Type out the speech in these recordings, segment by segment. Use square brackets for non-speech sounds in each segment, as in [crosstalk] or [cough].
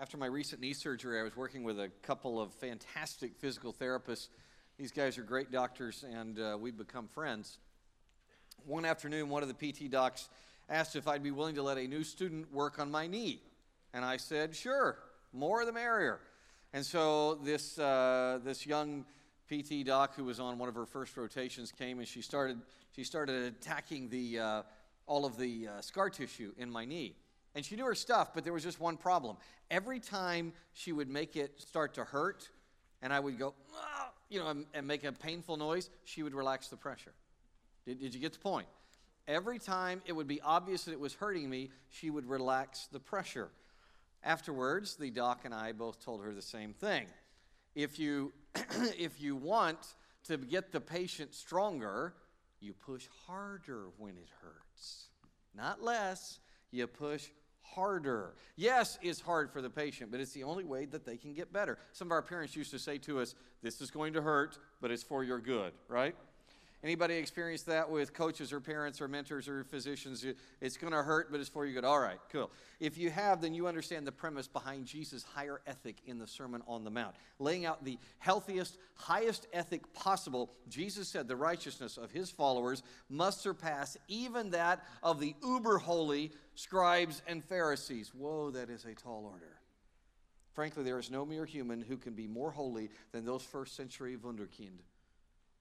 After my recent knee surgery, I was working with a couple of fantastic physical therapists. These guys are great doctors, and uh, we've become friends. One afternoon, one of the PT docs asked if I'd be willing to let a new student work on my knee. And I said, sure, more the merrier. And so this, uh, this young PT doc who was on one of her first rotations came and she started, she started attacking the, uh, all of the uh, scar tissue in my knee. And she knew her stuff, but there was just one problem. Every time she would make it start to hurt, and I would go, ah, you know, and, and, make a painful noise, she would relax the pressure. Did, did you get the point? Every time it would be obvious that it was hurting me, she would relax the pressure. Afterwards, the doc and I both told her the same thing. If you, [clears throat] if you want to get the patient stronger, you push harder when it hurts, not less. You push harder. Yes, it's hard for the patient, but it's the only way that they can get better. Some of our parents used to say to us, This is going to hurt, but it's for your good, right? Anybody experience that with coaches or parents or mentors or physicians? It's going to hurt, but it's for your good. All right, cool. If you have, then you understand the premise behind Jesus' higher ethic in the Sermon on the Mount. Laying out the healthiest, highest ethic possible, Jesus said the righteousness of his followers must surpass even that of the uber holy scribes and Pharisees. Whoa, that is a tall order. Frankly, there is no mere human who can be more holy than those first century Wunderkind.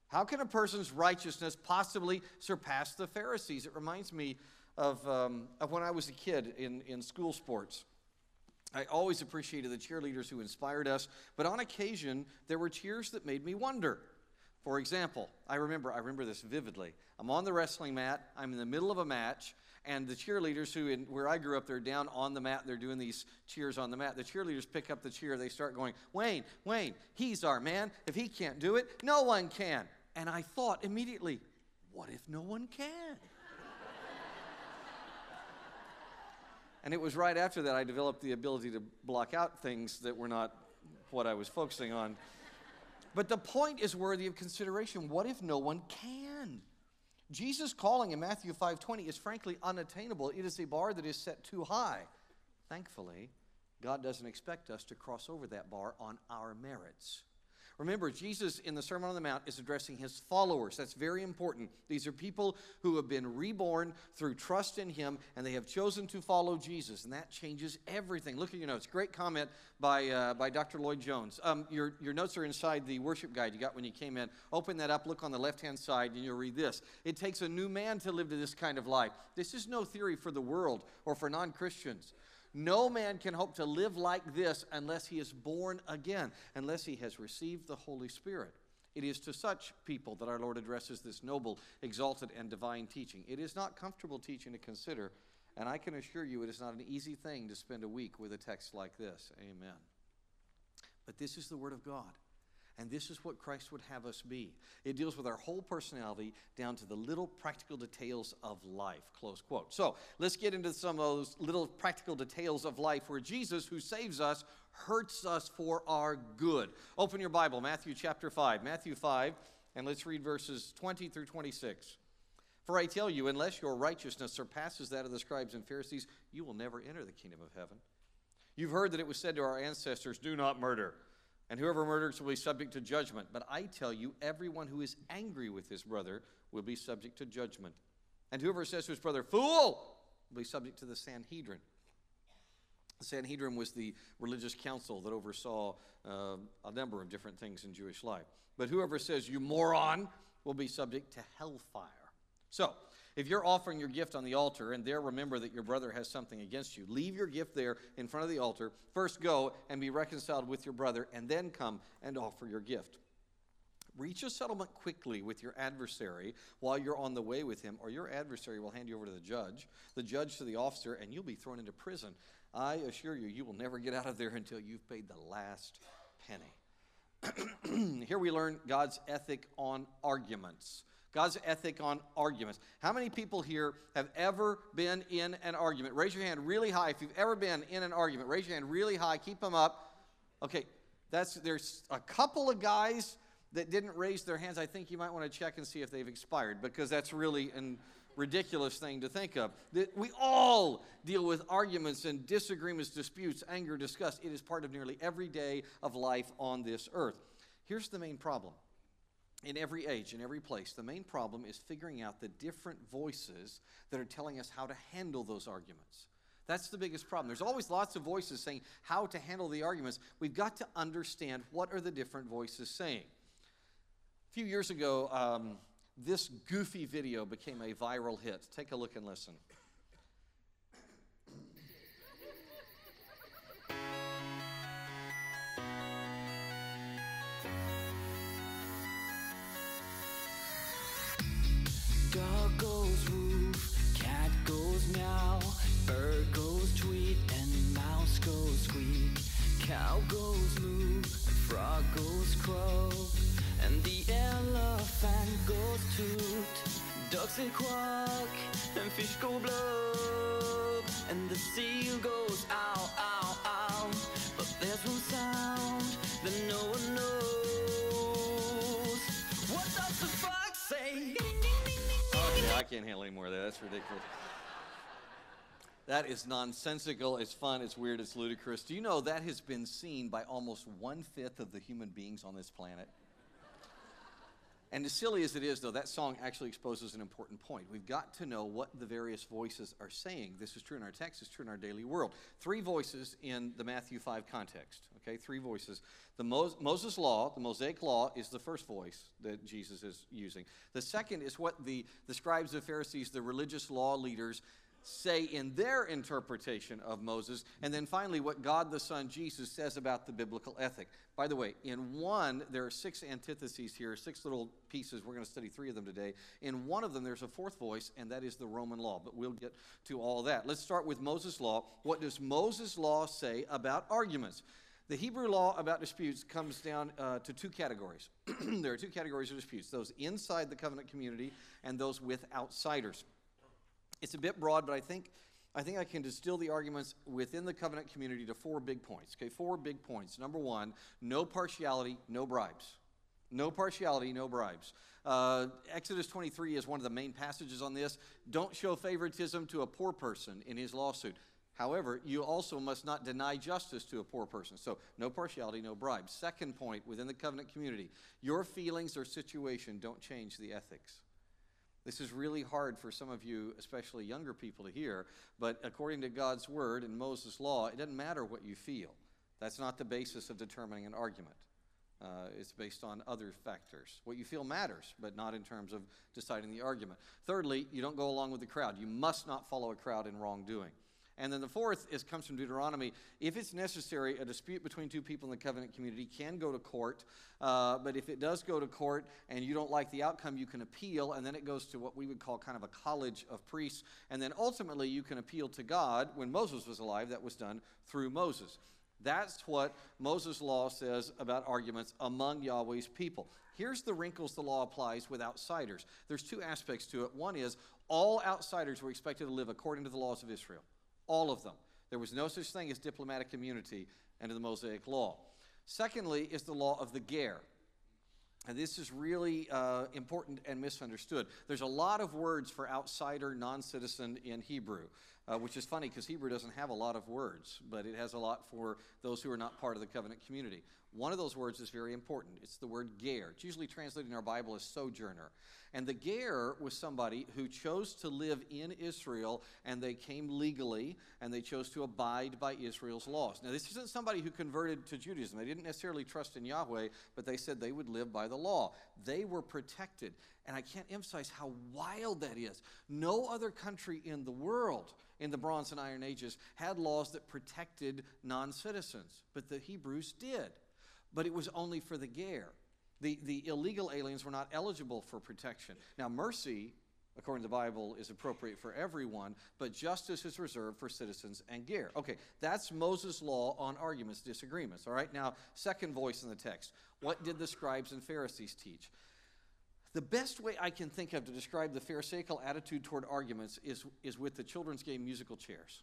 How can a person's righteousness possibly surpass the Pharisees? It reminds me of, um, of when I was a kid in, in school sports. I always appreciated the cheerleaders who inspired us, but on occasion, there were cheers that made me wonder. For example, I remember, I remember this vividly. I'm on the wrestling mat, I'm in the middle of a match, and the cheerleaders who in, where i grew up they're down on the mat they're doing these cheers on the mat the cheerleaders pick up the cheer they start going wayne wayne he's our man if he can't do it no one can and I thought immediately, what if no one can? and it was right after that I developed the ability to block out things that were not what I was focusing on. But the point is worthy of consideration. What if no one can? Jesus' calling in Matthew 5:20 is frankly unattainable. It is a bar that is set too high. Thankfully, God doesn't expect us to cross over that bar on our merits. Remember, Jesus in the Sermon on the Mount is addressing his followers. That's very important. These are people who have been reborn through trust in him, and they have chosen to follow Jesus, and that changes everything. Look at your notes. Great comment by, uh, by Dr. Lloyd Jones. Um, your, your notes are inside the worship guide you got when you came in. Open that up, look on the left hand side, and you'll read this. It takes a new man to live to this kind of life. This is no theory for the world or for non Christians. No man can hope to live like this unless he is born again, unless he has received the Holy Spirit. It is to such people that our Lord addresses this noble, exalted, and divine teaching. It is not comfortable teaching to consider, and I can assure you it is not an easy thing to spend a week with a text like this. Amen. But this is the Word of God. And this is what Christ would have us be. It deals with our whole personality down to the little practical details of life. Close quote. So let's get into some of those little practical details of life where Jesus, who saves us, hurts us for our good. Open your Bible, Matthew chapter 5. Matthew 5, and let's read verses 20 through 26. For I tell you, unless your righteousness surpasses that of the scribes and Pharisees, you will never enter the kingdom of heaven. You've heard that it was said to our ancestors, Do not murder and whoever murders will be subject to judgment. But I tell you, everyone who is angry with his brother will be subject to judgment. And whoever says to his brother, Fool, will be subject to the Sanhedrin. The Sanhedrin was the religious council that oversaw uh, a number of different things in Jewish life. But whoever says, You moron, will be subject to hellfire. So, if you're offering your gift on the altar and there remember that your brother has something against you, leave your gift there in front of the altar. First go and be reconciled with your brother, and then come and offer your gift. Reach a settlement quickly with your adversary while you're on the way with him, or your adversary will hand you over to the judge, the judge to the officer, and you'll be thrown into prison. I assure you, you will never get out of there until you've paid the last penny. [clears throat] Here we learn God's ethic on arguments. God's ethic on arguments. How many people here have ever been in an argument? Raise your hand really high if you've ever been in an argument. Raise your hand really high. Keep them up. Okay, that's there's a couple of guys that didn't raise their hands. I think you might want to check and see if they've expired because that's really and ridiculous thing to think of. That we all deal with arguments and disagreements, disputes, anger, disgust. It is part of nearly every day of life on this earth. Here's the main problem. In every age, in every place, the main problem is figuring out the different voices that are telling us how to handle those arguments. That's the biggest problem. There's always lots of voices saying how to handle the arguments. We've got to understand what are the different voices saying. A few years ago, um, this goofy video became a viral hit. Take a look and listen. Cow goes moo, frog goes croak, and the elephant goes toot. Ducks say quack, and fish go blub, and the seal goes ow, ow, ow. But there's one sound that no one knows. What does the fox say? Yeah, I can't handle any more of that. That's ridiculous. That is nonsensical. It's fun. It's weird. It's ludicrous. Do you know that has been seen by almost one fifth of the human beings on this planet? And as silly as it is, though, that song actually exposes an important point. We've got to know what the various voices are saying. This is true in our text, it's true in our daily world. Three voices in the Matthew 5 context, okay? Three voices. The Mo- Moses Law, the Mosaic Law, is the first voice that Jesus is using. The second is what the, the scribes, the Pharisees, the religious law leaders say in their interpretation of Moses. And then finally, what God the Son, Jesus, says about the biblical ethic. By the way, in one, there are six antitheses here, six little pieces. We're going to study three of them today. In one of them, there's a fourth voice, and that is the Roman law. But we'll get to all that. Let's start with Moses' law. What does Moses' law say about arguments? The Hebrew law about disputes comes down uh, to two categories. [clears throat] there are two categories of disputes those inside the covenant community and those with outsiders. It's a bit broad, but I think, I think I can distill the arguments within the covenant community to four big points. Okay, four big points. Number one, no partiality, no bribes. No partiality, no bribes. Uh, Exodus 23 is one of the main passages on this. Don't show favoritism to a poor person in his lawsuit. However, you also must not deny justice to a poor person. So, no partiality, no bribes. Second point within the covenant community your feelings or situation don't change the ethics. This is really hard for some of you, especially younger people, to hear, but according to God's word and Moses' law, it doesn't matter what you feel. That's not the basis of determining an argument. Uh, it's based on other factors. What you feel matters, but not in terms of deciding the argument. Thirdly, you don't go along with the crowd. You must not follow a crowd in wrongdoing. And then the fourth is comes from Deuteronomy. If it's necessary, a dispute between two people in the covenant community can go to court. Uh, but if it does go to court and you don't like the outcome, you can appeal, and then it goes to what we would call kind of a college of priests. And then ultimately, you can appeal to God. When Moses was alive, that was done through Moses. That's what Moses' law says about arguments among Yahweh's people. Here's the wrinkles the law applies with outsiders. There's two aspects to it. One is all outsiders were expected to live according to the laws of Israel all of them. There was no such thing as diplomatic immunity under the Mosaic Law. Secondly, is the law of the ger. And this is really uh, important and misunderstood. There's a lot of words for outsider, non citizen in Hebrew, uh, which is funny because Hebrew doesn't have a lot of words, but it has a lot for those who are not part of the covenant community. One of those words is very important. It's the word ger. It's usually translated in our Bible as sojourner. And the ger was somebody who chose to live in Israel and they came legally and they chose to abide by Israel's laws. Now, this isn't somebody who converted to Judaism. They didn't necessarily trust in Yahweh, but they said they would live by the law. They were protected. And I can't emphasize how wild that is. No other country in the world in the Bronze and Iron Ages had laws that protected non citizens, but the Hebrews did. But it was only for the ger. The, the illegal aliens were not eligible for protection. Now, mercy, according to the Bible, is appropriate for everyone, but justice is reserved for citizens and ger. Okay, that's Moses' law on arguments, disagreements. All right, now, second voice in the text. What did the scribes and Pharisees teach? The best way I can think of to describe the Pharisaical attitude toward arguments is, is with the children's game musical chairs.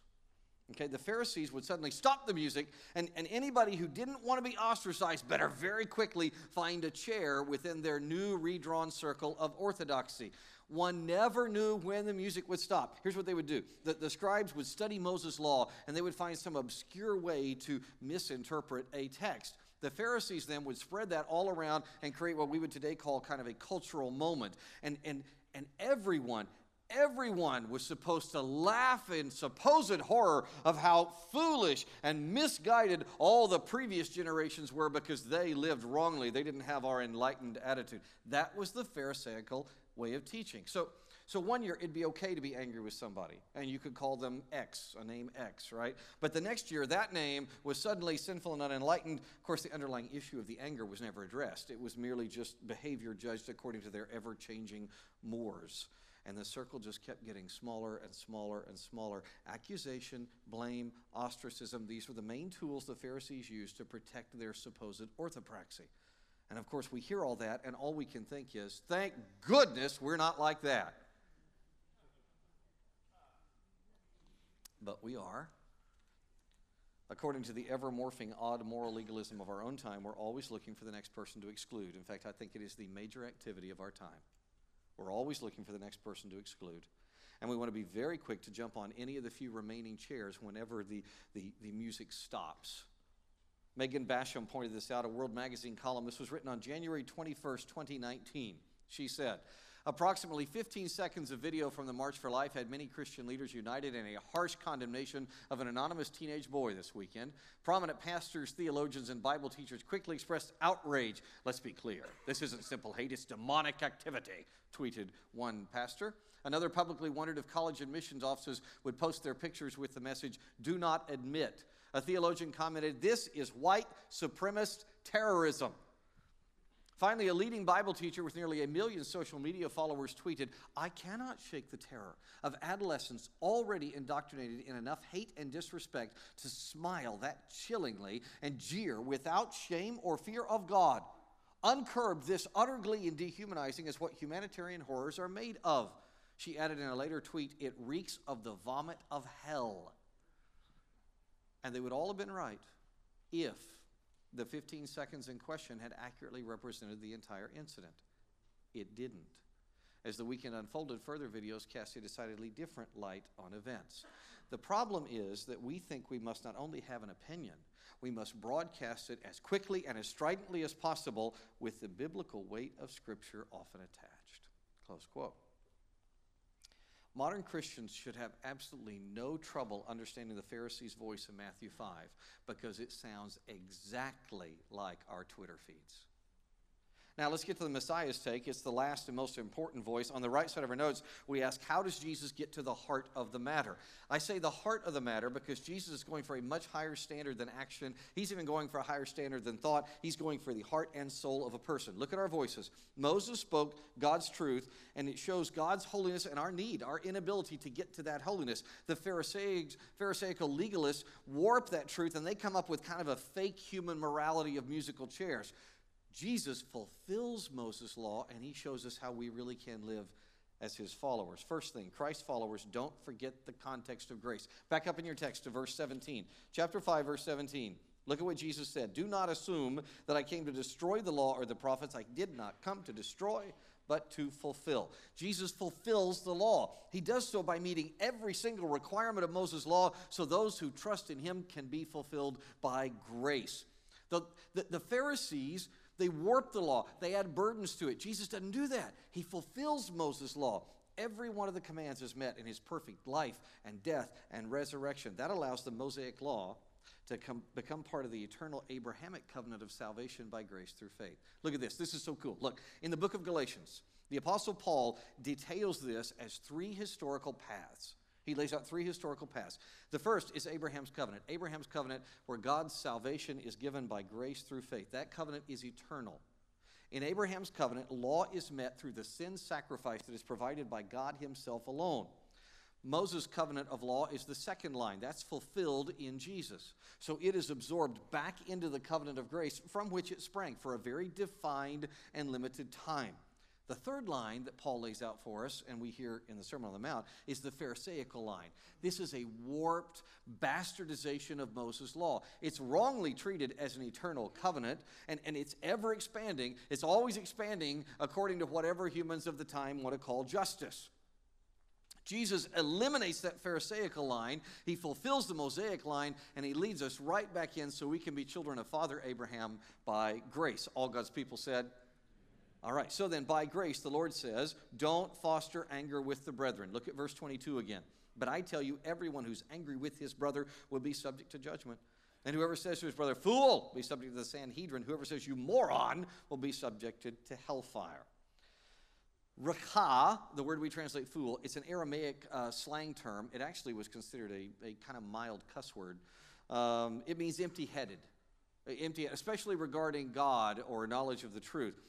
Okay, the Pharisees would suddenly stop the music, and, and anybody who didn't want to be ostracized better very quickly find a chair within their new redrawn circle of orthodoxy. One never knew when the music would stop. Here's what they would do the, the scribes would study Moses' law and they would find some obscure way to misinterpret a text. The Pharisees then would spread that all around and create what we would today call kind of a cultural moment. And, and, and everyone, everyone was supposed to laugh in supposed horror of how foolish and misguided all the previous generations were because they lived wrongly. They didn't have our enlightened attitude. That was the Pharisaical way of teaching. So, so one year it'd be okay to be angry with somebody, and you could call them X, a name X, right? But the next year, that name was suddenly sinful and unenlightened. Of course, the underlying issue of the anger was never addressed. It was merely just behavior judged according to their ever changing mores. And the circle just kept getting smaller and smaller and smaller. Accusation, blame, ostracism, these were the main tools the Pharisees used to protect their supposed orthopraxy. And of course, we hear all that, and all we can think is, thank goodness we're not like that. But we are. According to the ever morphing, odd moral legalism of our own time, we're always looking for the next person to exclude. In fact, I think it is the major activity of our time. We're always looking for the next person to exclude. And we want to be very quick to jump on any of the few remaining chairs whenever the, the, the music stops. Megan Basham pointed this out, a World Magazine column. This was written on January 21st, 2019. She said, Approximately 15 seconds of video from the March for Life had many Christian leaders united in a harsh condemnation of an anonymous teenage boy this weekend. Prominent pastors, theologians, and Bible teachers quickly expressed outrage. Let's be clear this isn't simple hate, it's demonic activity, tweeted one pastor. Another publicly wondered if college admissions offices would post their pictures with the message, Do not admit. A theologian commented, This is white supremacist terrorism. Finally, a leading Bible teacher with nearly a million social media followers tweeted, I cannot shake the terror of adolescents already indoctrinated in enough hate and disrespect to smile that chillingly and jeer without shame or fear of God. Uncurbed, this utter glee and dehumanizing is what humanitarian horrors are made of. She added in a later tweet, it reeks of the vomit of hell. And they would all have been right if the 15 seconds in question had accurately represented the entire incident. It didn't. As the weekend unfolded, further videos cast a decidedly different light on events. The problem is that we think we must not only have an opinion, we must broadcast it as quickly and as stridently as possible with the biblical weight of Scripture often attached. Close quote. Modern Christians should have absolutely no trouble understanding the Pharisees' voice in Matthew 5 because it sounds exactly like our Twitter feeds. Now, let's get to the Messiah's take. It's the last and most important voice. On the right side of our notes, we ask, How does Jesus get to the heart of the matter? I say the heart of the matter because Jesus is going for a much higher standard than action. He's even going for a higher standard than thought. He's going for the heart and soul of a person. Look at our voices. Moses spoke God's truth, and it shows God's holiness and our need, our inability to get to that holiness. The Pharisees, Pharisaical legalists warp that truth, and they come up with kind of a fake human morality of musical chairs. Jesus fulfills Moses' law and he shows us how we really can live as his followers. First thing, Christ followers, don't forget the context of grace. Back up in your text to verse 17. Chapter 5, verse 17. Look at what Jesus said. Do not assume that I came to destroy the law or the prophets. I did not come to destroy, but to fulfill. Jesus fulfills the law. He does so by meeting every single requirement of Moses' law so those who trust in him can be fulfilled by grace. The, the, the Pharisees they warp the law, they add burdens to it. Jesus doesn't do that. He fulfills Moses' law. Every one of the commands is met in his perfect life and death and resurrection. That allows the Mosaic law to come, become part of the eternal Abrahamic covenant of salvation by grace through faith. Look at this. This is so cool. Look, in the book of Galatians, the Apostle Paul details this as three historical paths. He lays out three historical paths. The first is Abraham's covenant. Abraham's covenant, where God's salvation is given by grace through faith. That covenant is eternal. In Abraham's covenant, law is met through the sin sacrifice that is provided by God Himself alone. Moses' covenant of law is the second line. That's fulfilled in Jesus. So it is absorbed back into the covenant of grace from which it sprang for a very defined and limited time. The third line that Paul lays out for us, and we hear in the Sermon on the Mount, is the Pharisaical line. This is a warped bastardization of Moses' law. It's wrongly treated as an eternal covenant, and, and it's ever expanding. It's always expanding according to whatever humans of the time want to call justice. Jesus eliminates that Pharisaical line, he fulfills the Mosaic line, and he leads us right back in so we can be children of Father Abraham by grace. All God's people said, all right, so then by grace, the Lord says, don't foster anger with the brethren. Look at verse 22 again. But I tell you, everyone who's angry with his brother will be subject to judgment. And whoever says to his brother, fool, will be subject to the Sanhedrin. Whoever says, you moron, will be subjected to hellfire. Rakah, the word we translate fool, it's an Aramaic uh, slang term. It actually was considered a, a kind of mild cuss word. Um, it means empty headed, empty, especially regarding God or knowledge of the truth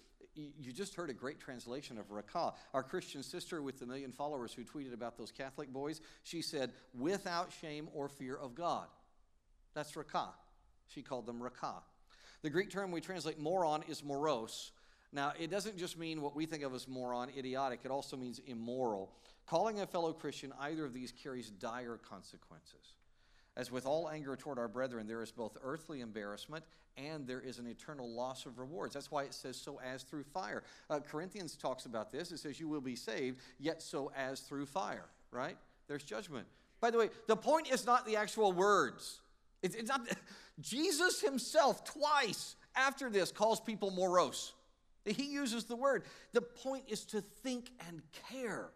you just heard a great translation of Rakah. Our Christian sister with the million followers who tweeted about those Catholic boys, she said, without shame or fear of God. That's Rakah. She called them Rakah. The Greek term we translate moron is moros. Now, it doesn't just mean what we think of as moron, idiotic, it also means immoral. Calling a fellow Christian either of these carries dire consequences. As with all anger toward our brethren, there is both earthly embarrassment and there is an eternal loss of rewards. That's why it says, so as through fire. Uh, Corinthians talks about this. It says, you will be saved, yet so as through fire, right? There's judgment. By the way, the point is not the actual words. It's, it's not, [laughs] Jesus himself, twice after this, calls people morose. He uses the word. The point is to think and care.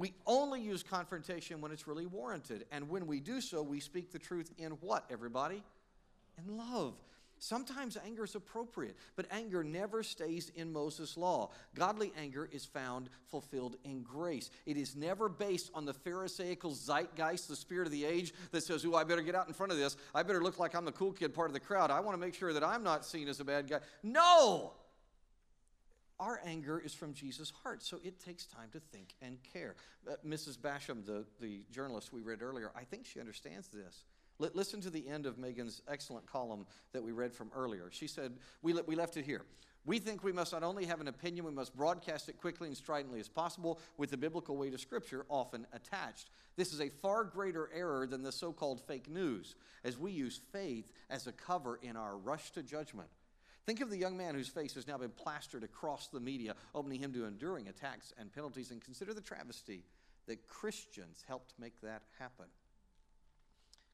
We only use confrontation when it's really warranted. And when we do so, we speak the truth in what, everybody? In love. Sometimes anger is appropriate, but anger never stays in Moses' law. Godly anger is found fulfilled in grace. It is never based on the Pharisaical zeitgeist, the spirit of the age that says, Oh, I better get out in front of this. I better look like I'm the cool kid part of the crowd. I want to make sure that I'm not seen as a bad guy. No! Our anger is from Jesus' heart, so it takes time to think and care. Uh, Mrs. Basham, the, the journalist we read earlier, I think she understands this. L- listen to the end of Megan's excellent column that we read from earlier. She said, we, le- we left it here. We think we must not only have an opinion, we must broadcast it quickly and stridently as possible with the biblical weight of Scripture often attached. This is a far greater error than the so called fake news, as we use faith as a cover in our rush to judgment. Think of the young man whose face has now been plastered across the media, opening him to enduring attacks and penalties, and consider the travesty that Christians helped make that happen.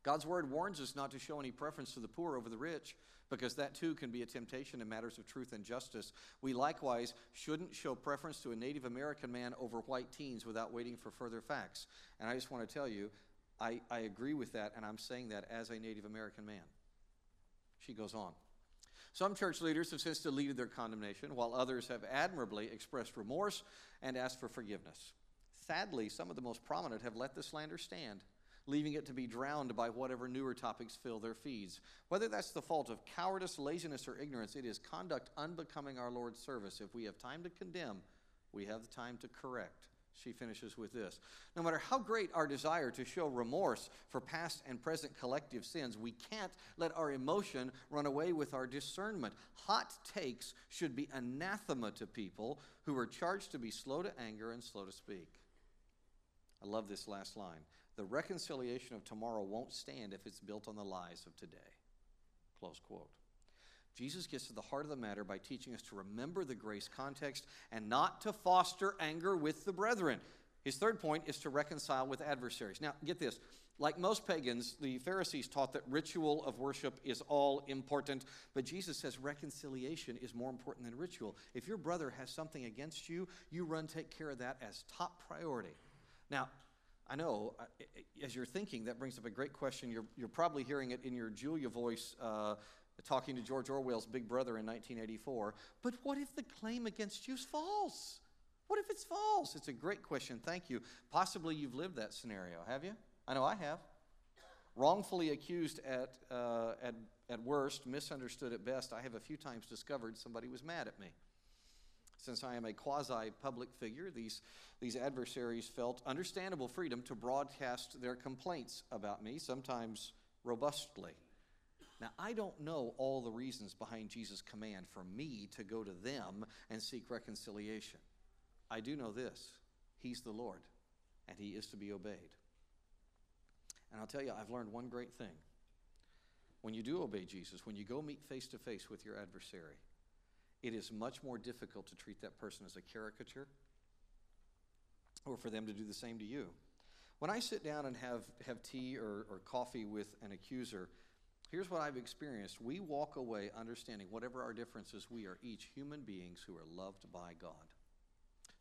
God's word warns us not to show any preference to the poor over the rich, because that too can be a temptation in matters of truth and justice. We likewise shouldn't show preference to a Native American man over white teens without waiting for further facts. And I just want to tell you, I, I agree with that, and I'm saying that as a Native American man. She goes on. Some church leaders have since deleted their condemnation, while others have admirably expressed remorse and asked for forgiveness. Sadly, some of the most prominent have let the slander stand, leaving it to be drowned by whatever newer topics fill their feeds. Whether that's the fault of cowardice, laziness, or ignorance, it is conduct unbecoming our Lord's service. If we have time to condemn, we have the time to correct she finishes with this No matter how great our desire to show remorse for past and present collective sins, we can't let our emotion run away with our discernment. Hot takes should be anathema to people who are charged to be slow to anger and slow to speak. I love this last line. The reconciliation of tomorrow won't stand if it's built on the lies of today. Close quote. Jesus gets to the heart of the matter by teaching us to remember the grace context and not to foster anger with the brethren. His third point is to reconcile with adversaries. Now, get this. Like most pagans, the Pharisees taught that ritual of worship is all important, but Jesus says reconciliation is more important than ritual. If your brother has something against you, you run take care of that as top priority. Now, I know uh, as you're thinking, that brings up a great question. You're, you're probably hearing it in your Julia voice uh, talking to George Orwell's Big Brother in 1984. But what if the claim against you is false? What if it's false? It's a great question. Thank you. Possibly you've lived that scenario, have you? I know I have. Wrongfully accused at, uh, at, at worst, misunderstood at best, I have a few times discovered somebody was mad at me. Since I am a quasi public figure, these, these adversaries felt understandable freedom to broadcast their complaints about me, sometimes robustly. Now, I don't know all the reasons behind Jesus' command for me to go to them and seek reconciliation. I do know this He's the Lord, and He is to be obeyed. And I'll tell you, I've learned one great thing. When you do obey Jesus, when you go meet face to face with your adversary, it is much more difficult to treat that person as a caricature or for them to do the same to you. When I sit down and have, have tea or, or coffee with an accuser, here's what I've experienced. We walk away understanding whatever our differences, we are each human beings who are loved by God.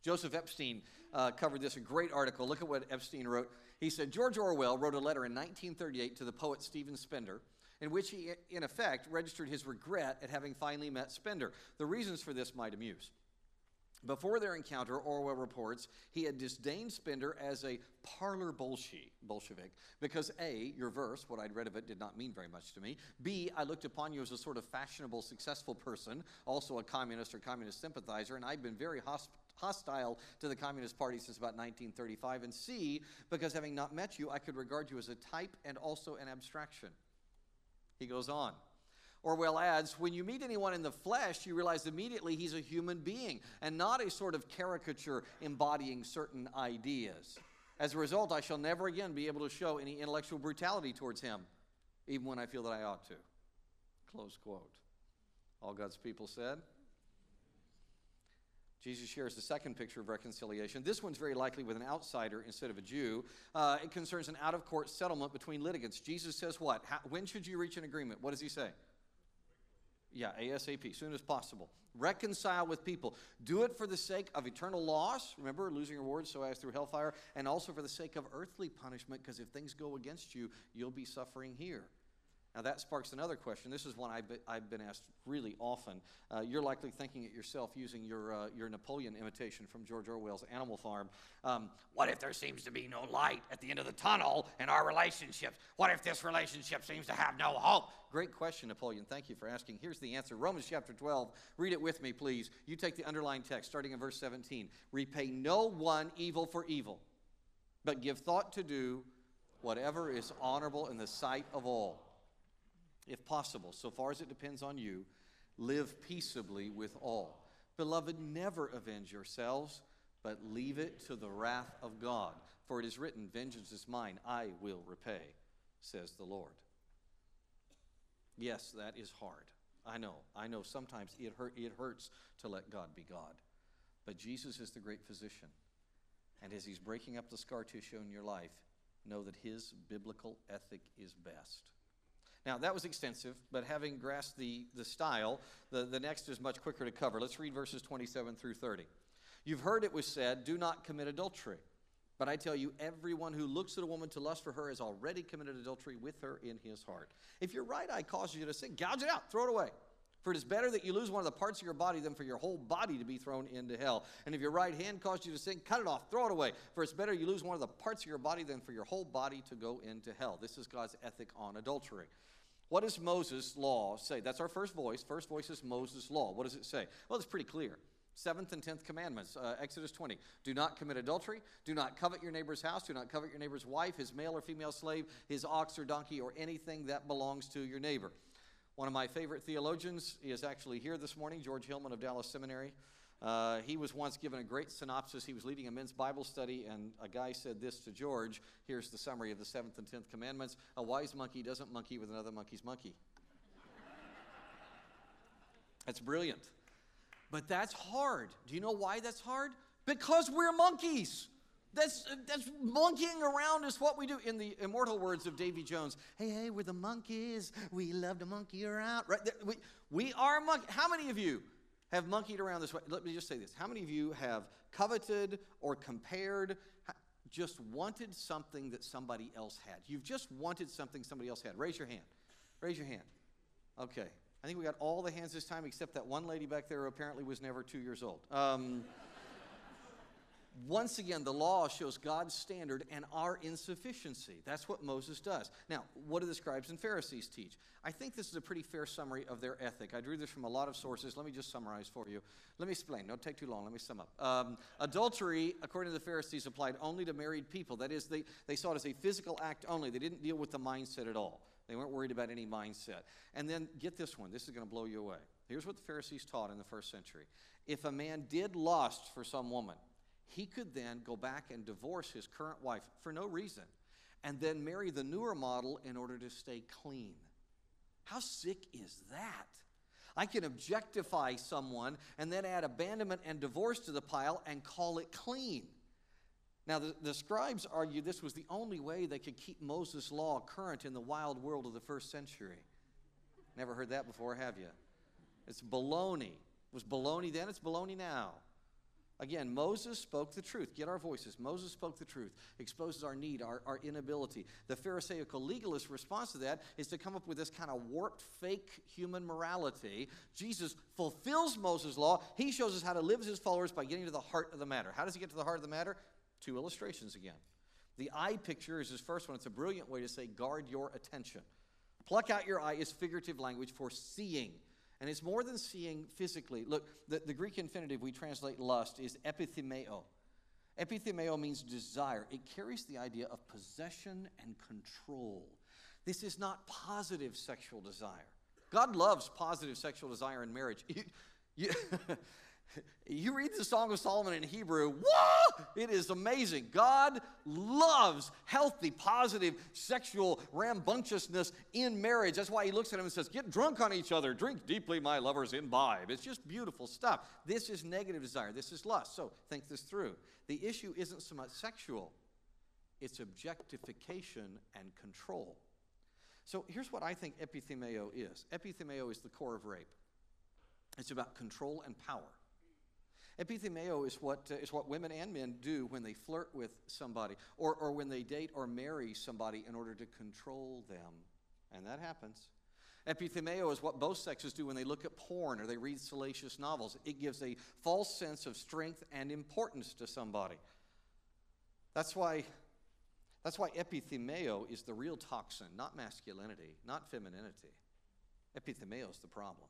Joseph Epstein uh, covered this, a great article. Look at what Epstein wrote. He said George Orwell wrote a letter in 1938 to the poet Stephen Spender in which he, in effect, registered his regret at having finally met Spender. The reasons for this might amuse. Before their encounter, Orwell reports he had disdained Spender as a parlor Bolshevik because A, your verse, what I'd read of it, did not mean very much to me. B, I looked upon you as a sort of fashionable, successful person, also a communist or communist sympathizer, and I'd been very hostile to the Communist Party since about 1935. And C, because having not met you, I could regard you as a type and also an abstraction. He goes on. Orwell adds, when you meet anyone in the flesh, you realize immediately he's a human being and not a sort of caricature embodying certain ideas. As a result, I shall never again be able to show any intellectual brutality towards him, even when I feel that I ought to. Close quote. All God's people said. Jesus shares the second picture of reconciliation. This one's very likely with an outsider instead of a Jew. Uh, it concerns an out of court settlement between litigants. Jesus says what? How, when should you reach an agreement? What does he say? Yeah, ASAP, soon as possible. Reconcile with people. Do it for the sake of eternal loss, remember, losing rewards so as through hellfire, and also for the sake of earthly punishment, because if things go against you, you'll be suffering here. Now, that sparks another question. This is one I've been, asked really often. Uh, you're likely thinking it yourself using your, uh, your Napoleon imitation from George Orwell's Animal Farm. Um, what if there seems to be no light at the end of the tunnel in our relationships? What if this relationship seems to have no hope? Great question, Napoleon. Thank you for asking. Here's the answer Romans chapter 12. Read it with me, please. You take the underlying text, starting in verse 17. Repay no one evil for evil, but give thought to do whatever is honorable in the sight of all if possible, so far as it depends on you, live peaceably with all. Beloved, never avenge yourselves, but leave it to the wrath of God. For it is written, Vengeance is mine, I will repay, says the Lord. Yes, that is hard. I know. I know sometimes it, hurt, it hurts to let God be God. But Jesus is the great physician. And as he's breaking up the scar tissue in your life, know that his biblical ethic is best. Now, that was extensive, but having grasped the, the style, the, the next is much quicker to cover. Let's read verses 27 through 30. You've heard it was said, Do not commit adultery. But I tell you, everyone who looks at a woman to lust for her has already committed adultery with her in his heart. If your right eye causes you to sin, gouge it out, throw it away. For it is better that you lose one of the parts of your body than for your whole body to be thrown into hell. And if your right hand causes you to sin, cut it off, throw it away. For it's better you lose one of the parts of your body than for your whole body to go into hell. This is God's ethic on adultery. What does Moses' law say? That's our first voice. First voice is Moses' law. What does it say? Well, it's pretty clear. Seventh and tenth commandments, uh, Exodus 20. Do not commit adultery. Do not covet your neighbor's house. Do not covet your neighbor's wife, his male or female slave, his ox or donkey, or anything that belongs to your neighbor. One of my favorite theologians is actually here this morning, George Hillman of Dallas Seminary. Uh, he was once given a great synopsis. He was leading a men's Bible study, and a guy said this to George. Here's the summary of the seventh and tenth commandments A wise monkey doesn't monkey with another monkey's monkey. that's brilliant. But that's hard. Do you know why that's hard? Because we're monkeys. That's, that's monkeying around is what we do. In the immortal words of Davy Jones, hey, hey, we're the Monkees. We love to monkey around. Right? We, we are monkeys. How many of you have monkeyed around this way. Let me just say this. How many of you have coveted or compared, just wanted something that somebody else had? You've just wanted something somebody else had. Raise your hand. Raise your hand. Okay. I think we got all the hands this time except that one lady back there who apparently was never two years old. Um, once again, the law shows God's standard and our insufficiency. That's what Moses does. Now, what do the scribes and Pharisees teach? I think this is a pretty fair summary of their ethic. I drew this from a lot of sources. Let me just summarize for you. Let me explain. Don't take too long. Let me sum up. Um, adultery, according to the Pharisees, applied only to married people. That is, they, they saw it as a physical act only. They didn't deal with the mindset at all. They weren't worried about any mindset. And then get this one. This is going to blow you away. Here's what the Pharisees taught in the first century. If a man did lust for some woman, he could then go back and divorce his current wife for no reason and then marry the newer model in order to stay clean. How sick is that? I can objectify someone and then add abandonment and divorce to the pile and call it clean. Now, the, the, scribes argue this was the only way they could keep Moses' law current in the wild world of the first century. Never heard that before, have you? It's baloney. It was baloney then, it's baloney now. Again, Moses spoke the truth. Get our voices. Moses spoke the truth, exposes our need, our, our inability. The Pharisaical legalist response to that is to come up with this kind of warped, fake human morality. Jesus fulfills Moses' law. He shows us how to live as his followers by getting to the heart of the matter. How does he get to the heart of the matter? Two illustrations again. The eye picture is his first one. It's a brilliant way to say, guard your attention. Pluck out your eye is figurative language for seeing. And it's more than seeing physically. Look, the, the Greek infinitive we translate lust is epithymeo. Epithymeo means desire, it carries the idea of possession and control. This is not positive sexual desire. God loves positive sexual desire in marriage. [laughs] You, you, [laughs] you read the Song of Solomon in Hebrew, whoa, it is amazing. God loves healthy, positive sexual rambunctiousness in marriage. That's why he looks at him and says, Get drunk on each other, drink deeply, my lovers, imbibe. It's just beautiful stuff. This is negative desire, this is lust. So think this through. The issue isn't so much sexual, it's objectification and control. So here's what I think epithymeo is epithymeo is the core of rape, it's about control and power. Epithymeo is what, uh, is what women and men do when they flirt with somebody or, or when they date or marry somebody in order to control them. And that happens. Epithymeo is what both sexes do when they look at porn or they read salacious novels. It gives a false sense of strength and importance to somebody. That's why, that's why epithymeo is the real toxin, not masculinity, not femininity. Epithymeo is the problem.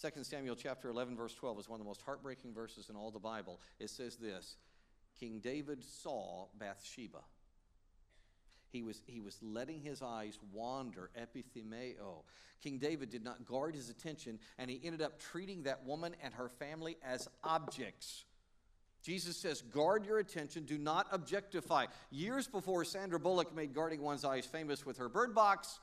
2 Samuel chapter 11 verse 12 is one of the most heartbreaking verses in all the Bible. It says this, King David saw Bathsheba. He was, he was letting his eyes wander, epithymeo. King David did not guard his attention, and he ended up treating that woman and her family as objects. Jesus says, guard your attention, do not objectify. Years before Sandra Bullock made guarding one's eyes famous with her bird box,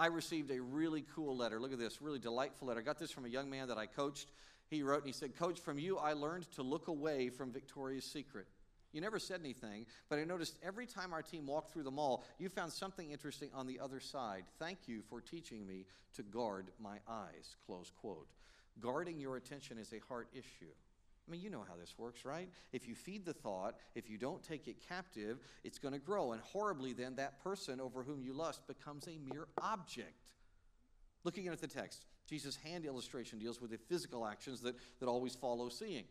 I received a really cool letter. Look at this, really delightful letter. I got this from a young man that I coached. He wrote and he said, Coach, from you I learned to look away from Victoria's Secret. You never said anything, but I noticed every time our team walked through the mall, you found something interesting on the other side. Thank you for teaching me to guard my eyes. Close quote. Guarding your attention is a heart issue. I mean, you know how this works, right? If you feed the thought, if you don't take it captive, it's going to grow. And horribly, then, that person over whom you lust becomes a mere object. Looking at the text, Jesus' hand illustration deals with the physical actions that, that always follow seeing.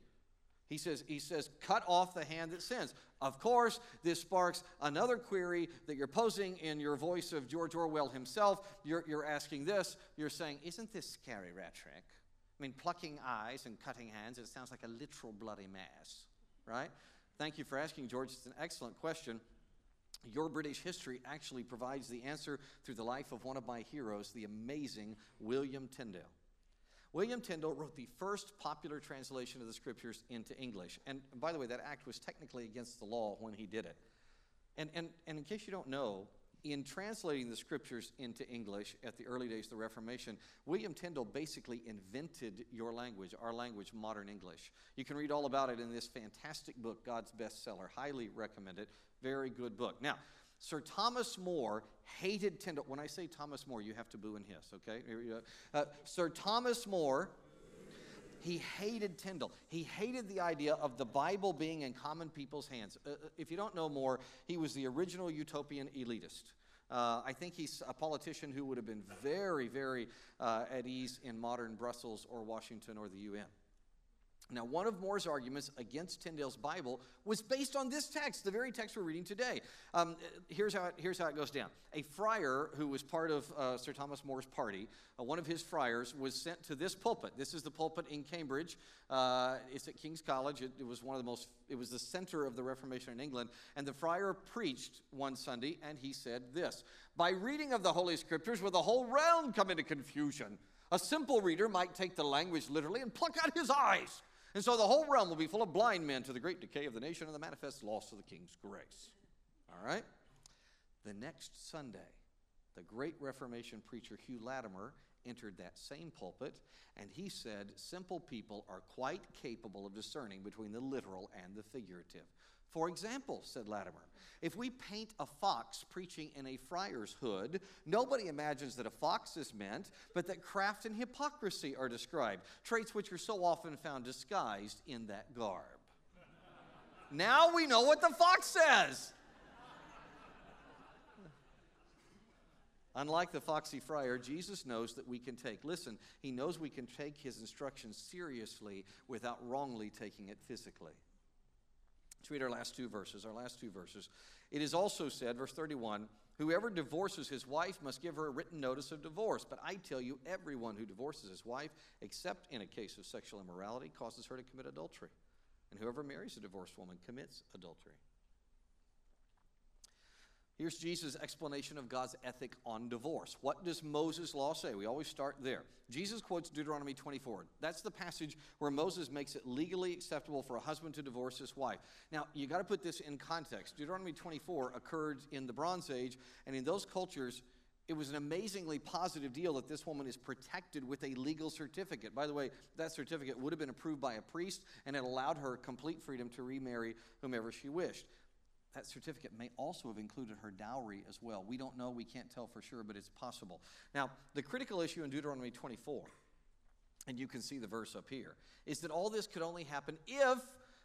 He says, he says, cut off the hand that sins. Of course, this sparks another query that you're posing in your voice of George Orwell himself. You're, you're asking this. You're saying, isn't this scary rhetoric? I mean, plucking eyes and cutting hands, it sounds like a literal bloody mess, right? Thank you for asking, George. It's an excellent question. Your British history actually provides the answer through the life of one of my heroes, the amazing William Tyndale. William Tyndale wrote the first popular translation of the scriptures into English. And by the way, that act was technically against the law when he did it. And, and, and in case you don't know, in translating the scriptures into English at the early days of the Reformation, William Tyndale basically invented your language, our language, modern English. You can read all about it in this fantastic book, God's bestseller. Highly recommend it. Very good book. Now, Sir Thomas More hated Tyndale. When I say Thomas More, you have to boo and hiss, okay? Uh, Sir Thomas More he hated Tyndale. He hated the idea of the Bible being in common people's hands. Uh, uh, if you don't know more, he was the original utopian elitist. Uh, I think he's a politician who would have been very, very uh, at ease in modern Brussels or Washington or the UN. Now, one of More's arguments against Tyndale's Bible was based on this text, the very text we're reading today. Um, here's, how it, here's how it goes down. A friar who was part of uh, Sir Thomas More's party, uh, one of his friars, was sent to this pulpit. This is the pulpit in Cambridge. Uh, it's at King's College. It, it, was one of the most, it was the center of the Reformation in England. And the friar preached one Sunday, and he said this By reading of the Holy Scriptures, will the whole realm come into confusion? A simple reader might take the language literally and pluck out his eyes And so the whole realm will be full of blind men to the great decay of the nation and the manifest loss of the king's grace. All right? The next Sunday, the great Reformation preacher Hugh Latimer entered that same pulpit, and he said, Simple people are quite capable of discerning between the literal and the figurative. For example, said Latimer, if we paint a fox preaching in a friar's hood, nobody imagines that a fox is meant, but that craft and hypocrisy are described, traits which are so often found disguised in that garb. now we know what the fox says. Unlike the foxy friar, Jesus knows that we can take, listen, he knows we can take his instructions seriously without wrongly taking it physically. Let's read our last two verses. Our last two verses. It is also said, verse 31, whoever divorces his wife must give her a written notice of divorce. But I tell you, everyone who divorces his wife, except in a case of sexual immorality, causes her to commit adultery. And whoever marries a divorced woman commits adultery. Here's Jesus' explanation of God's ethic on divorce. What does Moses' law say? We always start there. Jesus quotes Deuteronomy 24. That's the passage where Moses makes it legally acceptable for a husband to divorce his wife. Now, you got to put this in context. Deuteronomy 24 occurred in the Bronze Age, and in those cultures, it was an amazingly positive deal that this woman is protected with a legal certificate. By the way, that certificate would have been approved by a priest, and it allowed her complete freedom to remarry whomever she wished that certificate may also have included her dowry as well. We don't know, we can't tell for sure, but it's possible. Now, the critical issue in Deuteronomy 24, and you can see the verse up here, is that all this could only happen if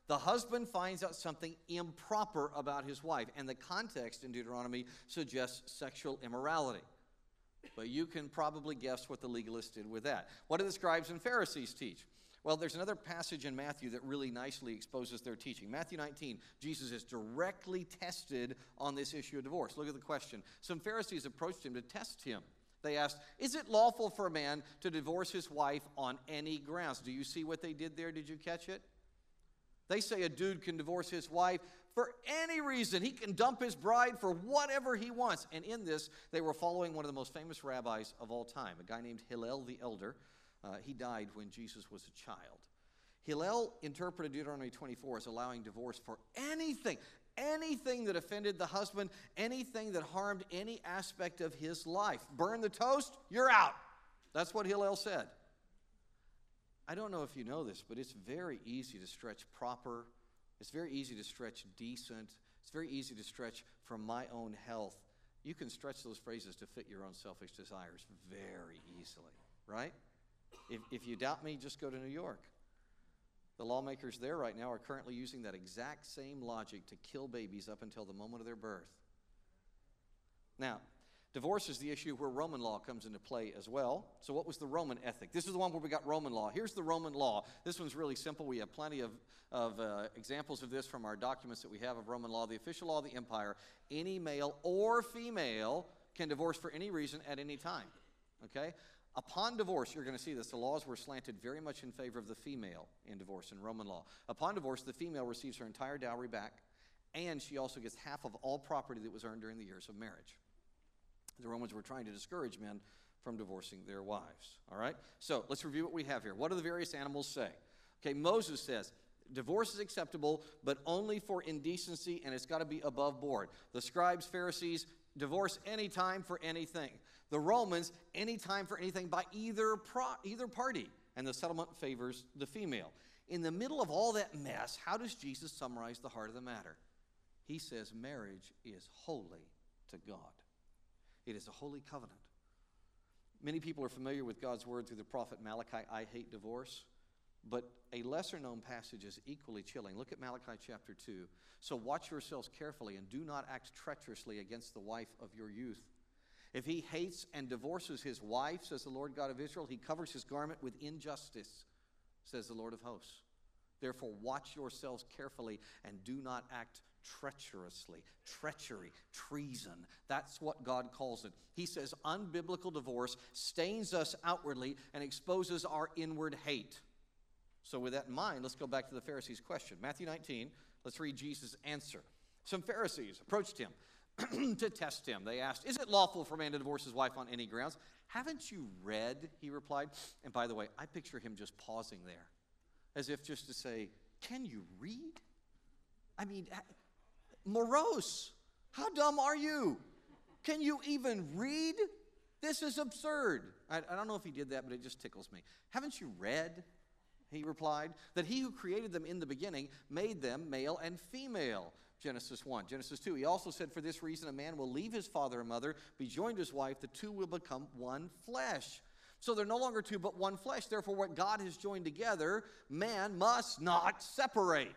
the husband finds out something improper about his wife. And the context in Deuteronomy suggests sexual immorality. But you can probably guess what the legalists did with that. What do the scribes and Pharisees teach? Well, there's another passage in Matthew that really nicely exposes their teaching. Matthew 19, Jesus is directly tested on this issue of divorce. Look at the question. Some Pharisees approached him to test him. They asked, Is it lawful for a man to divorce his wife on any grounds? Do you see what they did there? Did you catch it? They say a dude can divorce his wife for any reason. He can dump his bride for whatever he wants. And in this, they were following one of the most famous rabbis of all time, a guy named Hillel the Elder. Uh, he died when Jesus was a child. Hillel interpreted Deuteronomy 24 as allowing divorce for anything, anything that offended the husband, anything that harmed any aspect of his life. Burn the toast, you're out. That's what Hillel said. I don't know if you know this, but it's very easy to stretch proper. It's very easy to stretch decent. It's very easy to stretch from my own health. You can stretch those phrases to fit your own selfish desires very easily, right? If, if you doubt me, just go to New York. The lawmakers there right now are currently using that exact same logic to kill babies up until the moment of their birth. Now, divorce is the issue where Roman law comes into play as well. So, what was the Roman ethic? This is the one where we got Roman law. Here's the Roman law. This one's really simple. We have plenty of, of uh, examples of this from our documents that we have of Roman law. The official law of the empire any male or female can divorce for any reason at any time. Okay? Upon divorce, you're going to see this, the laws were slanted very much in favor of the female in divorce in Roman law. Upon divorce, the female receives her entire dowry back, and she also gets half of all property that was earned during the years of marriage. The Romans were trying to discourage men from divorcing their wives. All right? So let's review what we have here. What do the various animals say? Okay, Moses says, Divorce is acceptable, but only for indecency, and it's got to be above board. The scribes, Pharisees, divorce anytime for anything the Romans any time for anything by either, pro- either party, and the settlement favors the female. In the middle of all that mess, how does Jesus summarize the heart of the matter? He says marriage is holy to God. It is a holy covenant. Many people are familiar with God's word through the prophet Malachi, I hate divorce. But a lesser known passage is equally chilling. Look at Malachi chapter 2. So watch yourselves carefully and do not act treacherously against the wife of your youth if he hates and divorces his wife, says the Lord God of Israel, he covers his garment with injustice, says the Lord of hosts. Therefore, watch yourselves carefully and do not act treacherously. Treachery, treason. That's what God calls it. He says unbiblical divorce stains us outwardly and exposes our inward hate. So, with that in mind, let's go back to the Pharisees' question. Matthew 19, let's read Jesus' answer. Some Pharisees approached him [clears throat] to test him. They asked, Is it lawful for a man to divorce his wife on any grounds? Haven't you read? He replied. And by the way, I picture him just pausing there. as if just to say, Can you read? I mean, moros. How dumb are you? Can you even read? This is absurd. I, I, don't know if he did that, but it just tickles me. Haven't you read? He replied, that he who created them in the beginning made them male and female. Genesis 1. Genesis 2. He also said, For this reason, a man will leave his father and mother, be joined to his wife, the two will become one flesh. So they're no longer two, but one flesh. Therefore, what God has joined together, man must not separate.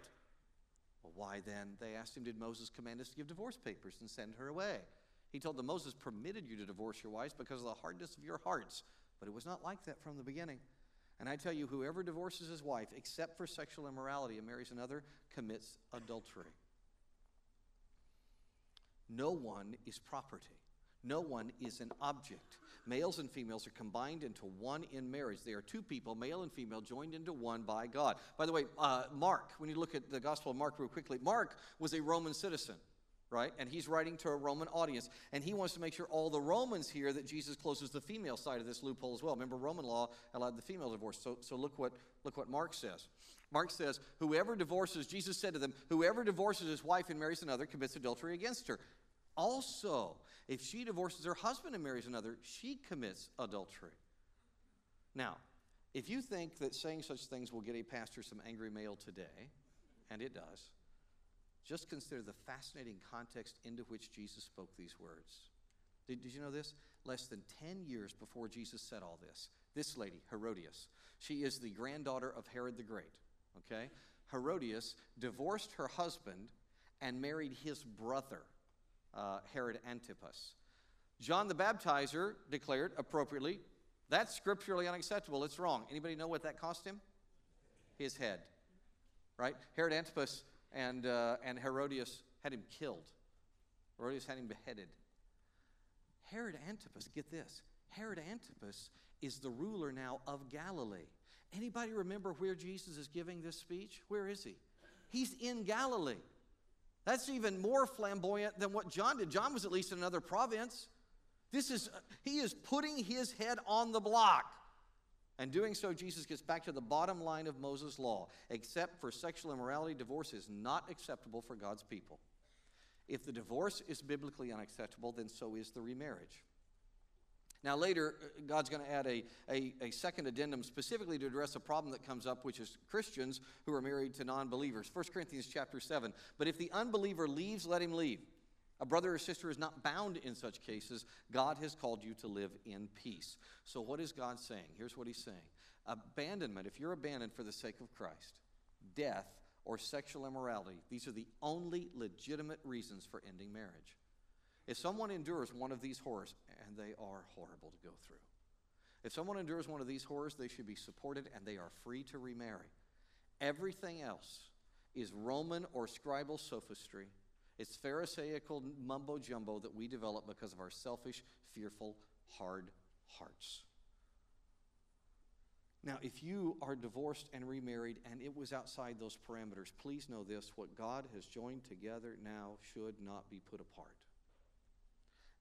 Well, why then? They asked him, Did Moses command us to give divorce papers and send her away? He told them, Moses permitted you to divorce your wives because of the hardness of your hearts. But it was not like that from the beginning. And I tell you, whoever divorces his wife, except for sexual immorality, and marries another, commits adultery. No one is property. No one is an object. Males and females are combined into one in marriage. They are two people, male and female, joined into one by God. By the way, uh, Mark, when you look at the Gospel of Mark real quickly, Mark was a Roman citizen right? And he's writing to a Roman audience. And he wants to make sure all the Romans hear that Jesus closes the female side of this loophole as well. Remember, Roman law allowed the female divorce. So, so look, what, look what Mark says. Mark says, Whoever divorces, Jesus said to them, Whoever divorces his wife and marries another commits adultery against her. Also, if she divorces her husband and marries another, she commits adultery. Now, if you think that saying such things will get a pastor some angry mail today, and it does, just consider the fascinating context into which Jesus spoke these words. Did, did, you know this? Less than 10 years before Jesus said all this, this lady, Herodias, she is the granddaughter of Herod the Great, okay? Herodias divorced her husband and married his brother uh, Herod Antipas. John the Baptizer declared appropriately, that's scripturally unacceptable. It's wrong. Anybody know what that cost him? His head. Right? Herod Antipas and, uh, and Herodias had him killed. Herodias had him beheaded. Herod Antipas, get this. Herod Antipas is the ruler now of Galilee. Anybody remember where Jesus is giving this speech? Where is he? He's in Galilee. That's even more flamboyant than what John did. John was at least in another province. This is, he is putting his head on the block. And doing so, Jesus gets back to the bottom line of Moses' law. Except for sexual immorality, divorce is not acceptable for God's people. If the divorce is biblically unacceptable, then so is the remarriage. Now, later, uh, God's going to add a, a, a, second addendum specifically to address a problem that comes up, which is Christians who are married to non believers. 1 Corinthians chapter 7. But if the unbeliever leaves, let him leave. A brother or sister is not bound in such cases. God has called you to live in peace. So, what is God saying? Here's what He's saying Abandonment, if you're abandoned for the sake of Christ, death, or sexual immorality, these are the only legitimate reasons for ending marriage. If someone endures one of these horrors, and they are horrible to go through, if someone endures one of these horrors, they should be supported and they are free to remarry. Everything else is Roman or scribal sophistry. It's Pharisaical mumbo jumbo that we develop because of our selfish, fearful, hard hearts. Now, if you are divorced and remarried and it was outside those parameters, please know this what God has joined together now should not be put apart.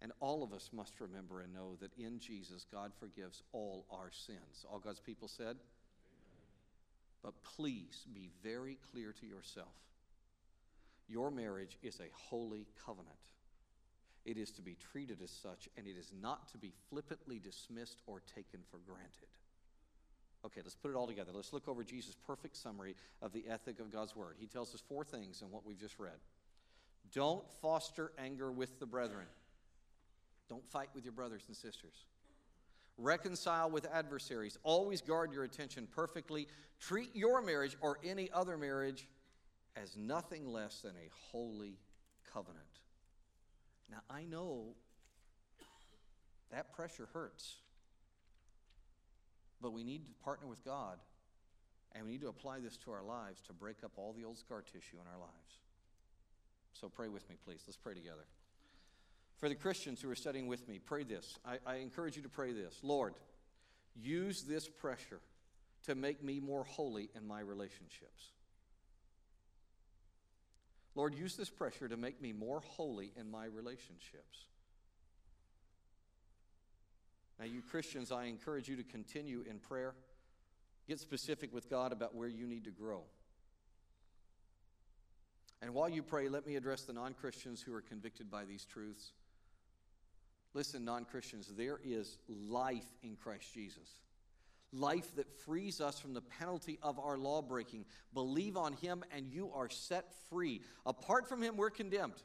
And all of us must remember and know that in Jesus, God forgives all our sins. All God's people said? Amen. But please be very clear to yourself. Your marriage is a holy covenant. It is to be treated as such, and it is not to be flippantly dismissed or taken for granted. Okay, let's put it all together. Let's look over Jesus' perfect summary of the ethic of God's Word. He tells us four things in what we've just read. Don't foster anger with the brethren. Don't fight with your brothers and sisters. Reconcile with adversaries. Always guard your attention perfectly. Treat your marriage or any other marriage as nothing less than a holy covenant. Now, I know that pressure hurts, but we need to partner with God and we need to apply this to our lives to break up all the old scar tissue in our lives. So, pray with me, please. Let's pray together. For the Christians who are studying with me, pray this. I, I, encourage you to pray this Lord, use this pressure to make me more holy in my relationships. Lord, use this pressure to make me more holy in my relationships. Now, you Christians, I encourage you to continue in prayer. Get specific with God about where you need to grow. And while you pray, let me address the non Christians who are convicted by these truths. Listen, non Christians, there is life in Christ Jesus. Life that frees us from the penalty of our law breaking. Believe on Him and you are set free. Apart from Him, we're condemned.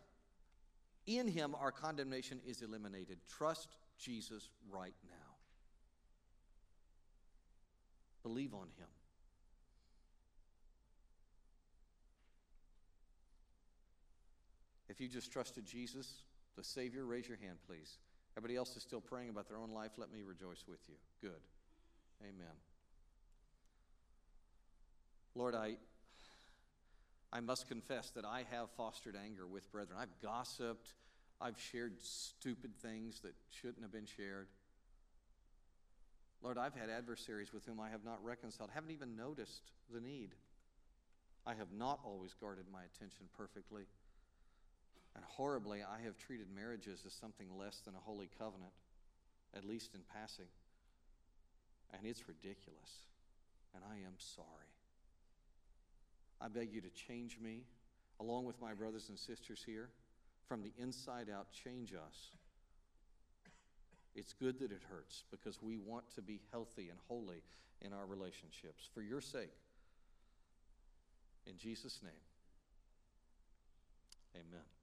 In Him, our condemnation is eliminated. Trust Jesus right now. Believe on Him. If you just trusted Jesus, the Savior, raise your hand, please. Everybody else is still praying about their own life. Let me rejoice with you. Good. Amen. Lord, I, I must confess that I have fostered anger with brethren. I've gossiped. I've shared stupid things that shouldn't have been shared. Lord, I've had adversaries with whom I have not reconciled, haven't even noticed the need. I have not always guarded my attention perfectly. And horribly, I have treated marriages as something less than a holy covenant, at least in passing and it's ridiculous. And I am sorry. I beg you to change me, along with my brothers and sisters here, from the inside out, change us. It's good that it hurts because we want to be healthy and holy in our relationships for your sake. In Jesus' name, amen.